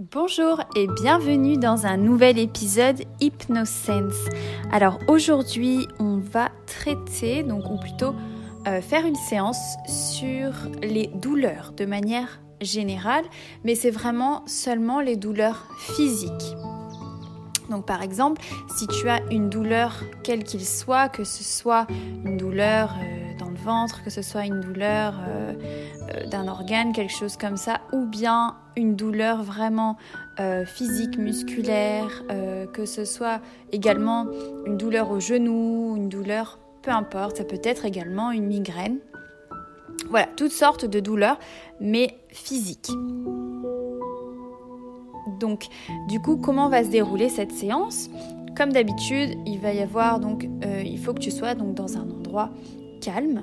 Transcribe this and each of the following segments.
Bonjour et bienvenue dans un nouvel épisode HypnoSense. Alors aujourd'hui, on va traiter, donc ou plutôt euh, faire une séance sur les douleurs de manière générale, mais c'est vraiment seulement les douleurs physiques. Donc par exemple, si tu as une douleur quelle qu'il soit, que ce soit une douleur euh, dans le ventre, que ce soit une douleur euh, d'un organe, quelque chose comme ça, ou bien une douleur vraiment euh, physique, musculaire, euh, que ce soit également une douleur au genou, une douleur, peu importe, ça peut être également une migraine. Voilà, toutes sortes de douleurs, mais physiques. Donc, du coup, comment va se dérouler cette séance? Comme d'habitude, il va y avoir donc, euh, il faut que tu sois donc dans un endroit calme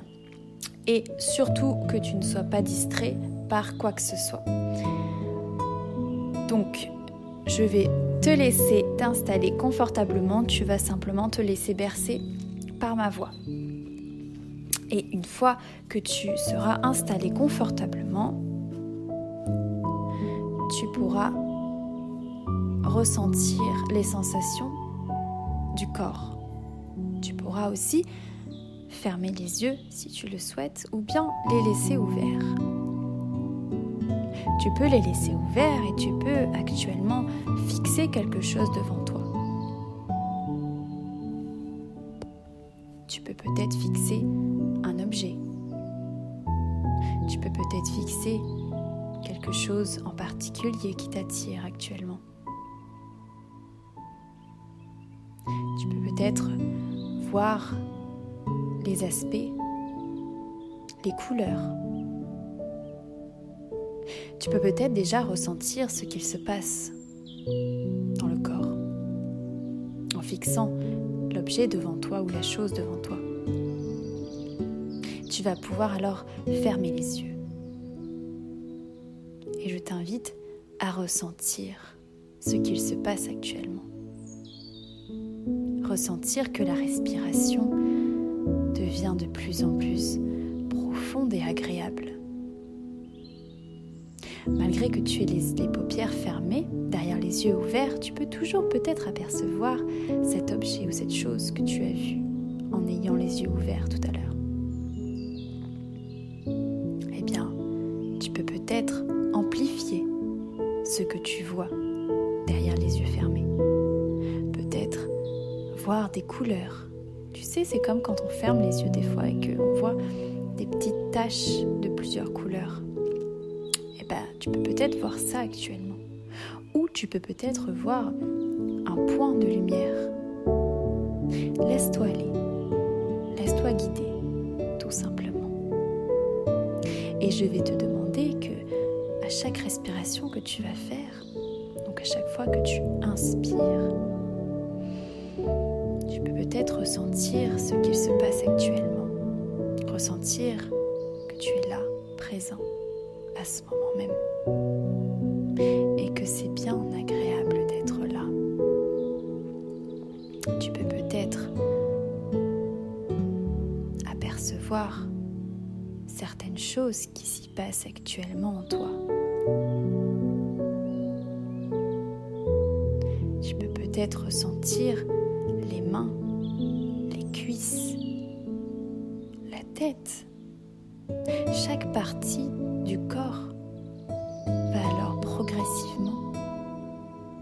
et surtout que tu ne sois pas distrait par quoi que ce soit. Donc, je vais te laisser t'installer confortablement. Tu vas simplement te laisser bercer par ma voix. Et une fois que tu seras installé confortablement, tu pourras ressentir les sensations du corps. Tu pourras aussi fermer les yeux si tu le souhaites ou bien les laisser ouverts tu peux les laisser ouverts et tu peux actuellement fixer quelque chose devant toi. Tu peux peut-être fixer un objet. Tu peux peut-être fixer quelque chose en particulier qui t'attire actuellement. Tu peux peut-être voir les aspects, les couleurs tu peux peut-être déjà ressentir ce qu'il se passe dans le corps en fixant l'objet devant toi ou la chose devant toi. Tu vas pouvoir alors fermer les yeux. Et je t'invite à ressentir ce qu'il se passe actuellement. Ressentir que la respiration devient de plus en plus profonde et agréable. Malgré que tu aies les, paupières fermées, derrière les yeux ouverts, tu peux toujours peut-être apercevoir cet objet ou cette chose que tu as vu en ayant les yeux ouverts tout à l'heure. Des couleurs. Tu sais, c'est comme quand on ferme les yeux des fois et qu'on voit des petites taches de plusieurs couleurs bah, tu peux peut-être voir ça actuellement. Ou tu peux peut-être voir un point de lumière. Laisse-toi aller. Laisse-toi guider, tout simplement. Et je vais te demander que à chaque respiration que tu vas faire, donc à chaque fois que tu inspires, tu peux peut-être ressentir ce qu'il se passe actuellement. Ressentir que tu es là, présent à ce moment même. Et que c'est bien agréable d'être là. Tu peux peut-être apercevoir certaines choses qui s'y passent actuellement en toi. Tu peux peut-être ressentir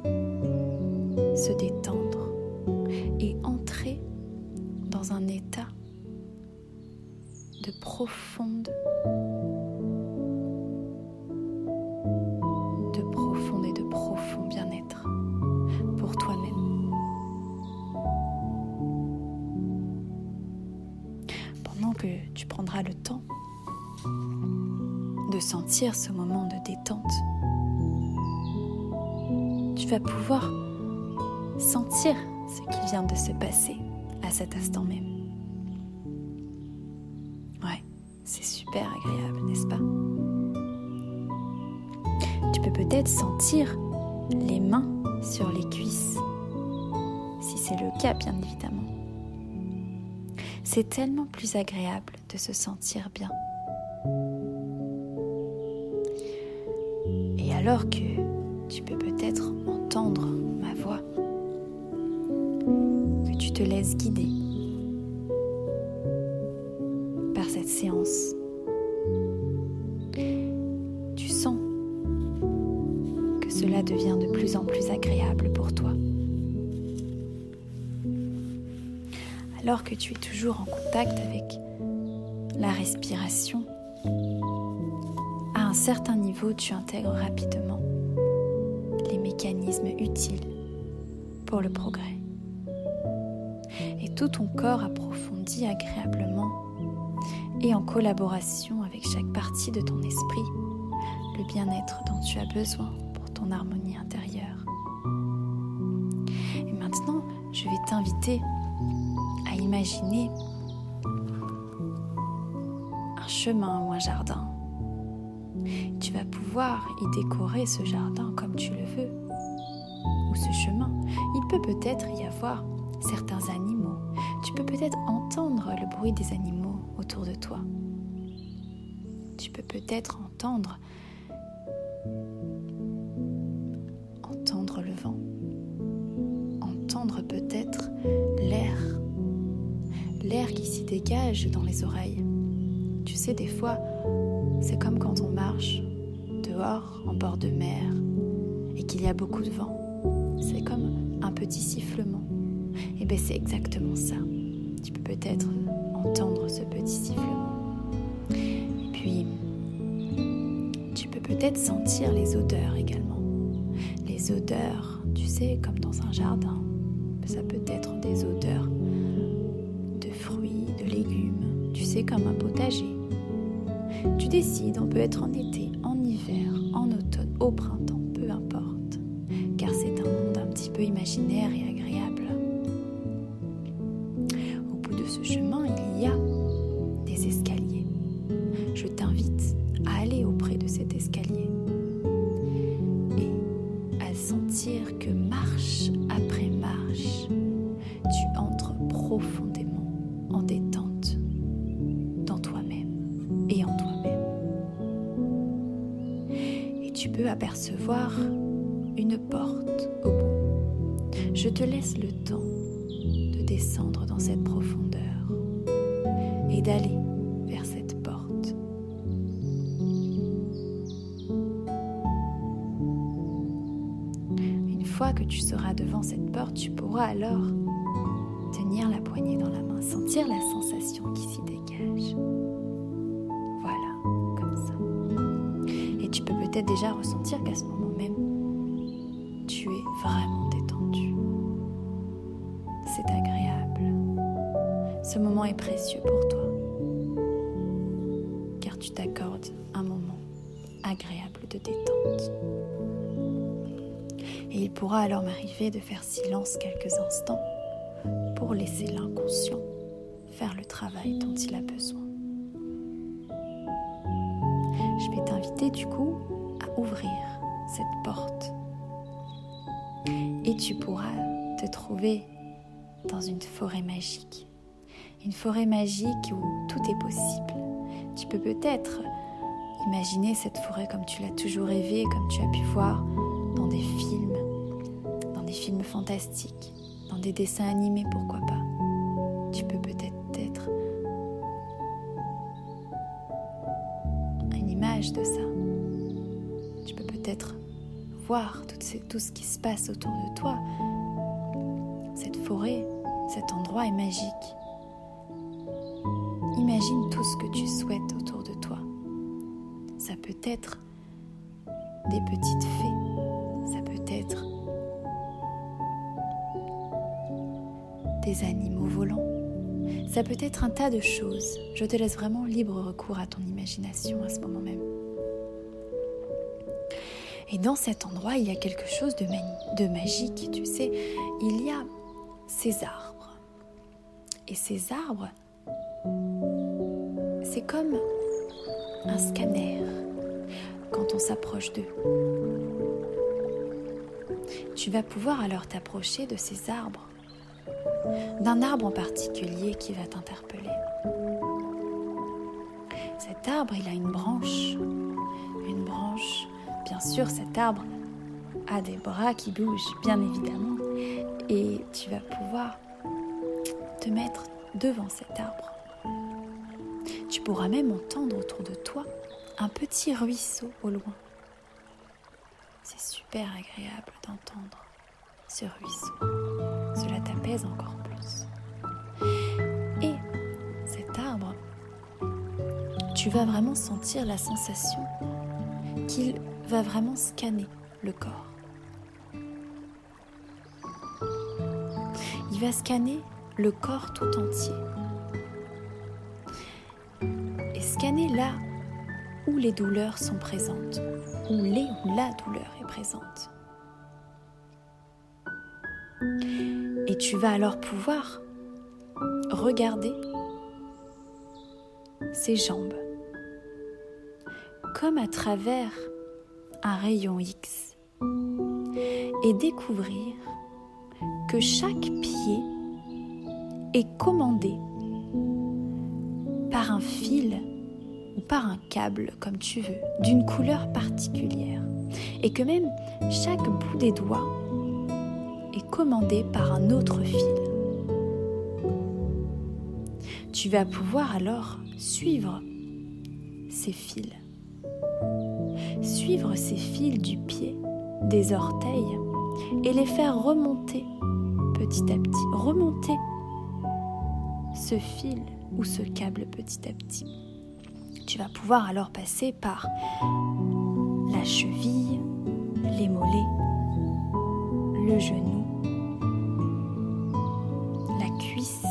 se détendre et entrer dans un état de profonde de profond et de profond bien-être pour toi-même. Pendant que tu prendras le temps de sentir ce moment de détente. Vas pouvoir sentir ce qui vient de se passer à cet instant même. Ouais, c'est super agréable, n'est-ce pas? Tu peux peut-être sentir les mains sur les cuisses, si c'est le cas, bien évidemment. C'est tellement plus agréable de se sentir bien. alors que te laisses guider par cette séance. Tu sens que cela devient de plus en plus agréable pour toi. Alors que tu es toujours en contact avec la respiration, à un certain niveau, tu intègres rapidement les mécanismes utiles pour le progrès. Tout ton corps approfondit agréablement et en collaboration avec chaque partie de ton esprit, le bien-être dont tu as besoin pour ton harmonie intérieure. Et maintenant, je vais t'inviter à imaginer chemin ou un jardin. Tu vas pouvoir y décorer ce jardin comme tu le veux. Ou ce chemin. Il peut peut-être y avoir certains animaux. Tu peux peut-être entendre le bruit des animaux autour de toi. Tu peux peut-être entendre entendre le vent. Entendre peut-être l'air. L'air qui s'y dégage dans les oreilles. Tu sais, des fois, c'est comme quand on marche dehors en bord de mer et qu'il y a beaucoup de vent. C'est comme un petit sifflement. Et eh bien c'est exactement ça. Tu peux peut-être entendre ce petit sifflement. Et puis, tu peux peut-être sentir les odeurs également. Les odeurs, tu sais, comme dans un jardin. Ça peut être des odeurs de fruits, de légumes, tu sais, comme un potager. Tu décides, on peut être en été, en hiver, en automne, au printemps, peu importe, car c'est un monde un petit peu imaginaire et agréable. Apercevoir une porte au bout. Je te laisse le temps de descendre dans cette profondeur et d'aller vers cette porte. Une fois que tu seras devant cette porte, tu pourras alors déjà ressentir qu'à ce moment même, tu es vraiment détendu. C'est agréable. Ce moment est précieux pour toi, car tu t'accordes un moment agréable de détente. Et il pourra alors m'arriver de faire silence quelques instants pour laisser l'inconscient faire le travail dont il a besoin. Je vais t'inviter du coup ouvrir cette porte. Et tu pourras te trouver dans une forêt magique. Une forêt magique où tout est possible. Tu peux peut-être imaginer cette forêt comme tu l'as toujours rêvé, comme tu as pu voir dans des films, dans des films fantastiques, dans des dessins animés, pourquoi pas. Tu peux peut-être être une image de ça voir tout, ce qui se passe autour de toi. Cette forêt, cet endroit est magique. Imagine tout ce que tu souhaites autour de toi. Ça peut être des petites fées, ça peut être des animaux volants, ça peut être un tas de choses. Je te laisse vraiment libre recours à ton imagination à ce moment même. Et dans cet endroit, il y a quelque chose de, magique, tu sais. Il y a ces arbres. Et ces arbres, c'est comme un scanner quand on s'approche d'eux. Tu vas pouvoir alors t'approcher de ces arbres, d'un arbre en particulier qui va t'interpeller. Cet arbre, il a une branche Bien sûr, cet arbre a des bras qui bougent, bien évidemment, et tu vas pouvoir te mettre devant cet arbre. Tu pourras même entendre autour de toi un petit ruisseau au loin. C'est super agréable d'entendre ce ruisseau. Cela t'apaise encore plus. Et cet arbre, tu vas vraiment sentir la sensation qu'il va vraiment scanner le corps. Il va scanner le corps tout entier. Et scanner là où les douleurs sont présentes, où les ou la douleur est présente. Et tu vas alors pouvoir regarder ses jambes comme à travers un rayon X et découvrir que chaque pied est commandé par un fil ou par un câble, comme tu veux, d'une couleur particulière, et que même chaque bout des doigts est commandé par un autre fil. Tu vas pouvoir alors suivre ces fils. Suivre ces fils du pied, des orteils, et les faire remonter petit à petit, remonter ce fil ou ce câble petit à petit. Tu vas pouvoir alors passer par la cheville, les mollets, le genou, la cuisse,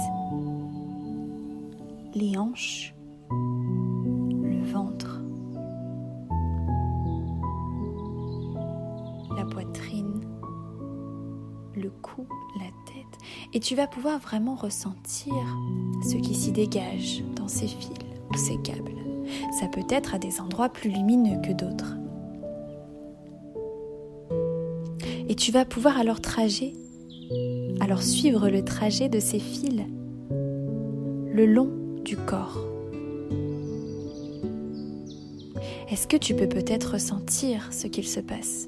les hanches, Et tu vas pouvoir vraiment ressentir ce qui s'y dégage dans ces fils ou ces câbles. Ça peut être à des endroits plus lumineux que d'autres. Et tu vas pouvoir alors trajet, alors suivre le trajet de ces fils le long du corps. Est-ce que tu peux peut-être ressentir ce qu'il se passe?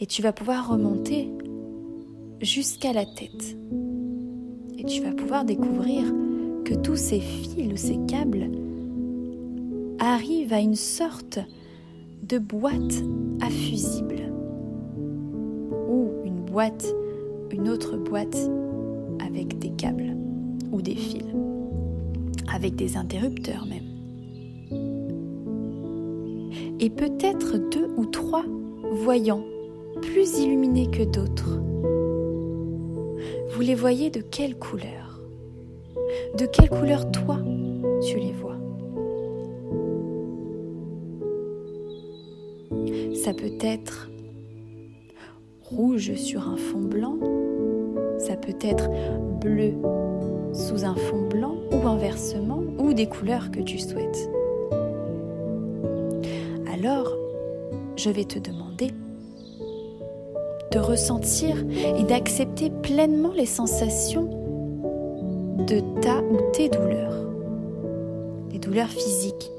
Et tu vas pouvoir remonter jusqu'à la tête. Et tu vas pouvoir découvrir que tous ces fils ou ces câbles arrivent à une sorte de boîte à fusible ou une boîte, une autre boîte avec des câbles ou des fils, avec des interrupteurs même. Et peut-être deux ou trois voyants plus illuminés que d'autres. Vous les voyez de quelle couleur? De quelle couleur toi tu les vois? Ça peut être rouge sur un fond blanc, ça peut être bleu sous un fond blanc ou inversement, ou des couleurs que tu souhaites. Alors, je vais te demander de ressentir et d'accepter pleinement les sensations de ta ou tes douleurs, les douleurs physiques.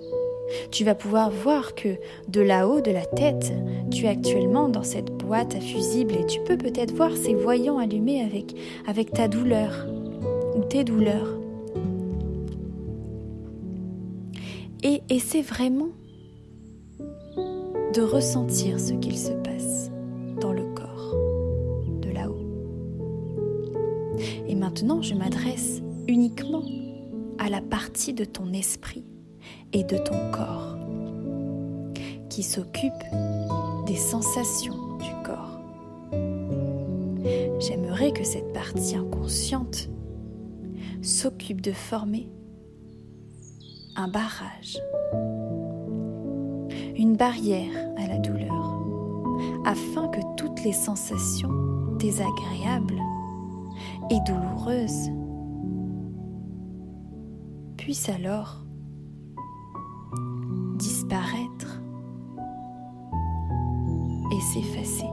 Tu vas pouvoir voir que de là-haut de la tête, tu es actuellement dans cette boîte à fusibles et tu peux peut-être voir ces voyants allumés avec, avec ta douleur ou tes douleurs. Et essaie vraiment de ressentir ce qu'il se passe maintenant, je m'adresse uniquement à la partie de ton esprit et de ton corps qui s'occupe des sensations du corps. J'aimerais que cette partie inconsciente s'occupe de former un barrage, une barrière à la douleur, afin que toutes les sensations désagréables et douloureuses puisse alors disparaître et s'effacer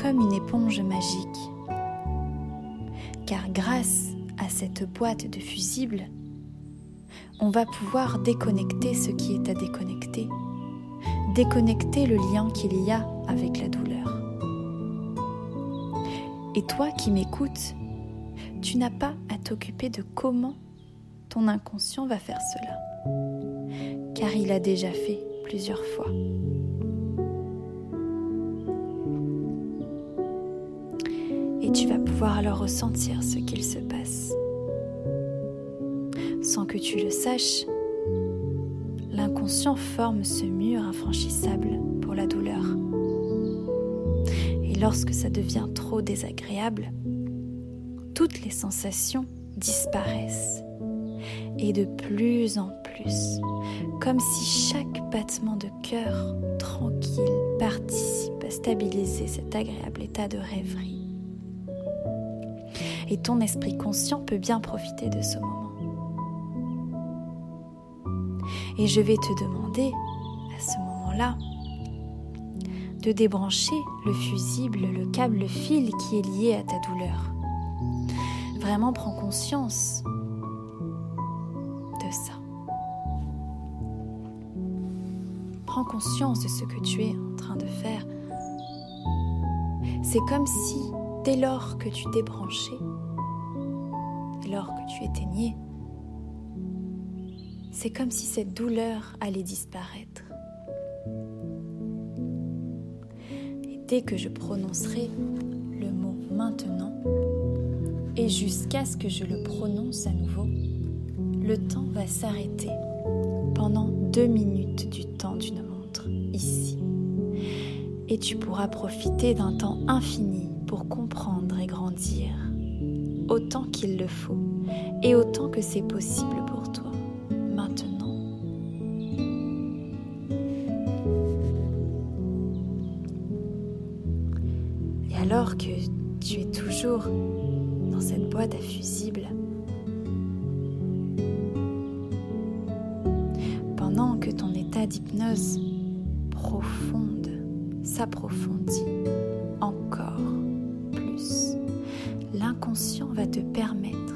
comme une éponge magique. Car grâce à cette boîte de fusibles, on va pouvoir déconnecter ce qui est à déconnecter, déconnecter le lien qu'il y a avec la douleur. Et toi qui m'écoutes, tu n'as pas à t'occuper de comment ton inconscient va faire cela, car il a déjà fait plusieurs fois. Et tu vas pouvoir alors ressentir ce qu'il se passe. Sans que tu le saches, l'inconscient forme ce mur infranchissable pour la douleur. Lorsque ça devient trop désagréable, toutes les sensations disparaissent. Et de plus en plus, comme si chaque battement de cœur tranquille participe à stabiliser cet agréable état de rêverie. Et ton esprit conscient peut bien profiter de ce moment. Et je vais te demander, à ce moment-là, de débrancher le fusible, le câble, le fil qui est lié à ta douleur vraiment prends conscience de ça. Prends conscience de ce que tu es en train de faire. C'est comme si, dès lors que tu débranchais, dès lors que tu éteignais, c'est comme si cette douleur allait disparaître. Dès que je prononcerai le mot maintenant, et jusqu'à ce que je le prononce à nouveau, le temps va s'arrêter pendant deux minutes du temps d'une montre ici. Et tu pourras profiter d'un temps infini pour comprendre et grandir, autant qu'il le faut et autant que c'est possible pour toi maintenant. Que tu es toujours cette boîte à fusibles. Pendant que ton état d'hypnose profonde s'approfondit encore plus, l'inconscient va te permettre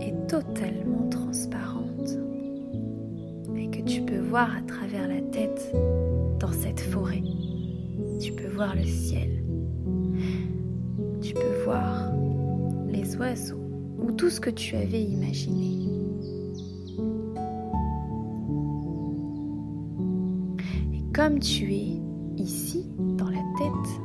est totalement transparente et que tu peux voir à travers la tête dans cette forêt. Tu peux voir le ciel. Tu peux voir les oiseaux ou tout ce que tu avais imaginé. Et comme tu es ici, dans la tête,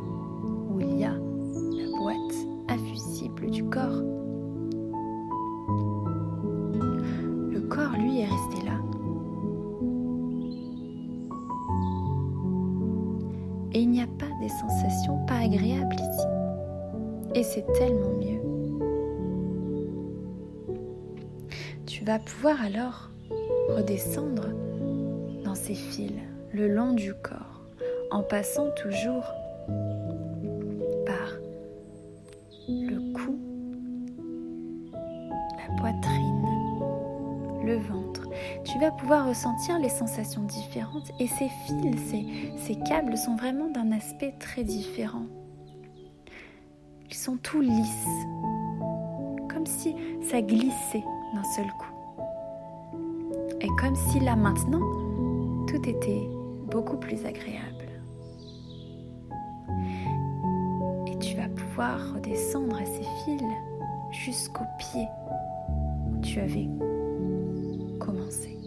pouvoir alors redescendre dans ces fils le long du corps en passant toujours tu vas pouvoir ressentir les sensations différentes et ces fils, ces, ces câbles sont vraiment d'un aspect très différent. Ils sont tout lisses, comme si ça glissait d'un seul coup. Comme si là maintenant, tout était beaucoup plus agréable. Et tu vas pouvoir redescendre à ces fils jusqu'aux pieds où tu avais commencer.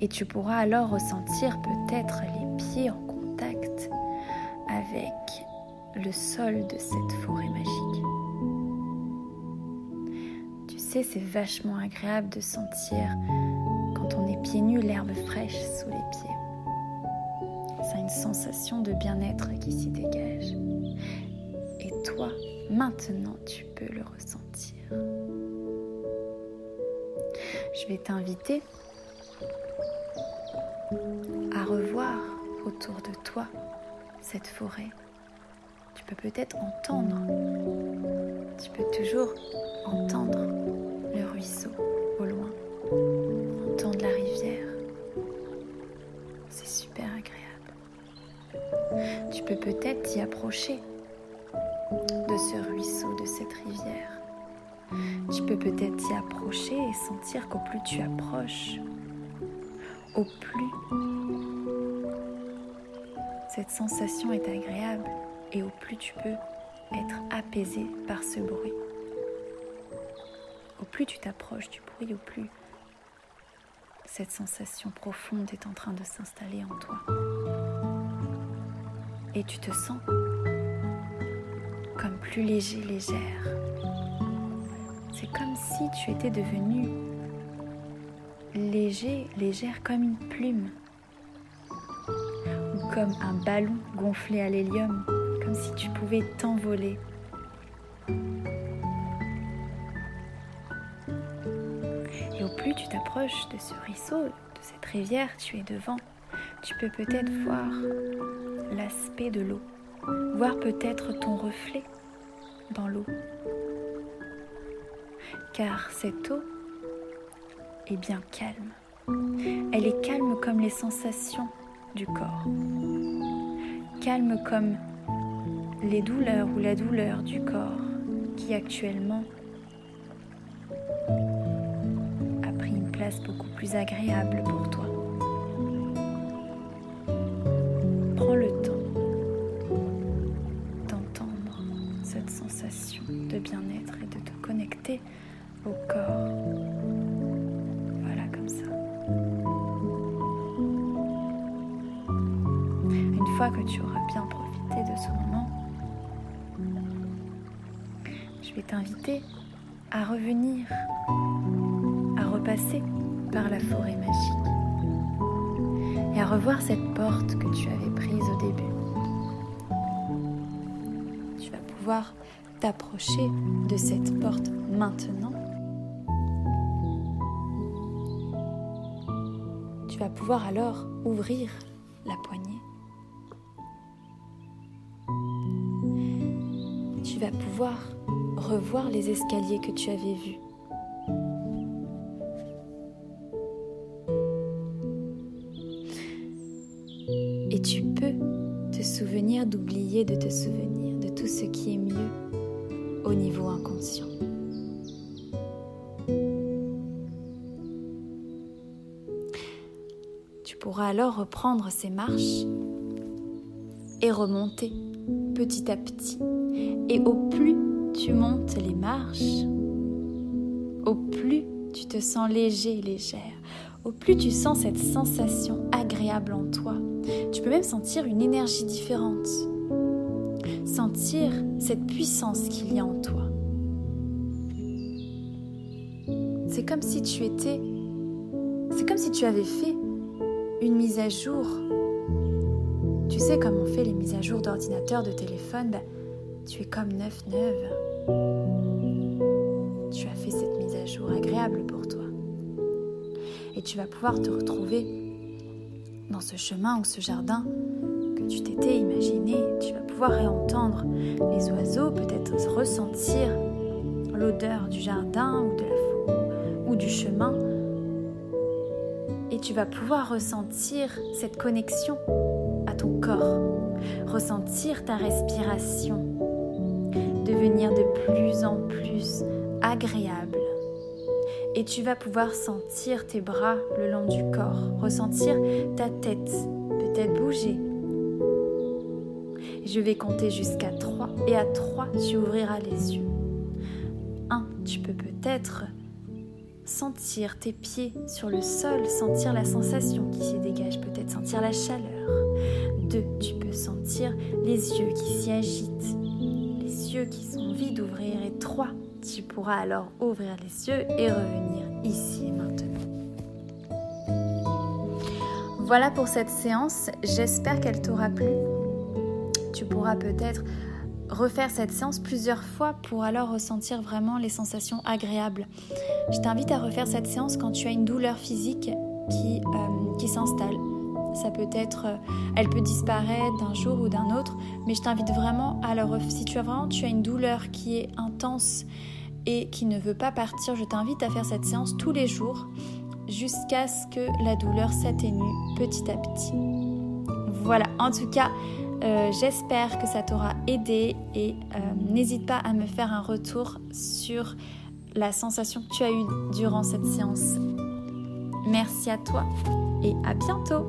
Et tu pourras alors ressentir peut-être les pieds en contact avec le sol de cette forêt magique. C'est vachement agréable de sentir quand on est pieds nus l'herbe fraîche sous les pieds. C'est une sensation de bien-être qui s'y dégage. Et toi, maintenant, tu peux le ressentir je vais t'inviter à revoir autour de toi cette forêt. Tu peux peut-être entendre, tu peux toujours entendre au loin, entendre la rivière. C'est super agréable. peux peut-être t'y approcher de ce ruisseau, de cette rivière. Tu peux peut-être t'y approcher et sentir qu'au plus tu approches, au plus cette sensation est agréable et au plus tu peux être apaisé par ce bruit. Plus tu t'approches du bruit, au plus cette sensation profonde est en train de s'installer en toi. Et tu te sens comme plus léger, légère. C'est comme si tu étais devenu léger, légère comme une plume ou comme un ballon gonflé à l'hélium, comme si tu pouvais t'envoler. Plus tu t'approches de ce ruisseau, de cette rivière, tu es devant, tu peux peut-être voir l'aspect de l'eau, voir peut-être ton reflet dans l'eau. Car cette eau est bien calme. Elle est calme comme les sensations du corps. Calme comme les douleurs ou la douleur du corps qui actuellement beaucoup plus agréable pour toi. Prends le temps d'entendre cette sensation de bien-être et de te connecter au corps. Voilà comme ça. Une fois que tu auras bien profité de ce moment, je vais t'inviter à revenir, à repasser par la forêt magique et à revoir cette porte que tu avais prise au début. Tu vas pouvoir t'approcher de cette porte maintenant. Tu vas pouvoir alors ouvrir la poignée. Tu vas pouvoir revoir les escaliers que tu avais vus. Et tu peux te souvenir d'oublier de te souvenir de tout ce qui est mieux au niveau inconscient. Tu pourras alors reprendre ces marches et remonter petit à petit. Et au plus tu montes les marches, au plus tu te sens léger, légère, au plus tu sens cette sensation agréable en toi. Tu peux même sentir une énergie différente, sentir cette puissance qu'il y a en toi. C'est comme si tu étais, c'est comme si tu avais fait une mise à jour. Tu sais comme on fait les mises à jour d'ordinateur, de téléphone, bah, tu es comme neuf neuve. Tu as fait cette mise à jour agréable pour toi. Et tu vas pouvoir te retrouver dans ce chemin ou ce jardin que tu t'étais imaginé. Tu vas pouvoir réentendre les oiseaux, peut-être ressentir l'odeur du jardin ou de la ou du chemin. Et tu vas pouvoir ressentir cette connexion à ton corps, ressentir ta respiration devenir de plus en plus agréable. Et tu vas pouvoir sentir tes bras le long du corps, ressentir ta tête peut-être bouger. Je vais compter jusqu'à 3 et à 3 tu ouvriras les yeux. 1. Tu peux peut-être sentir tes pieds sur le sol, sentir la sensation qui s'y dégage, peut-être sentir la chaleur. 2. Tu peux sentir les yeux qui s'y agitent qui sont envie d'ouvrir et trois, tu pourras alors ouvrir les yeux et revenir ici et maintenant. Voilà pour cette séance, j'espère qu'elle t'aura plu. Tu pourras peut-être refaire cette séance plusieurs fois pour alors ressentir vraiment les sensations agréables. Je t'invite à refaire cette séance quand tu as une douleur physique qui, euh, qui s'installe ça peut être, euh, elle peut disparaître d'un jour ou d'un autre, mais je t'invite vraiment à le si tu as vraiment tu as une douleur qui est intense et qui ne veut pas partir, je t'invite à faire cette séance tous les jours jusqu'à ce que la douleur s'atténue petit à petit. Voilà, en tout cas, Euh, j'espère que ça t'aura aidé et euh, n'hésite pas à me faire un retour sur la sensation que tu as eue durant cette séance. Merci à toi et à bientôt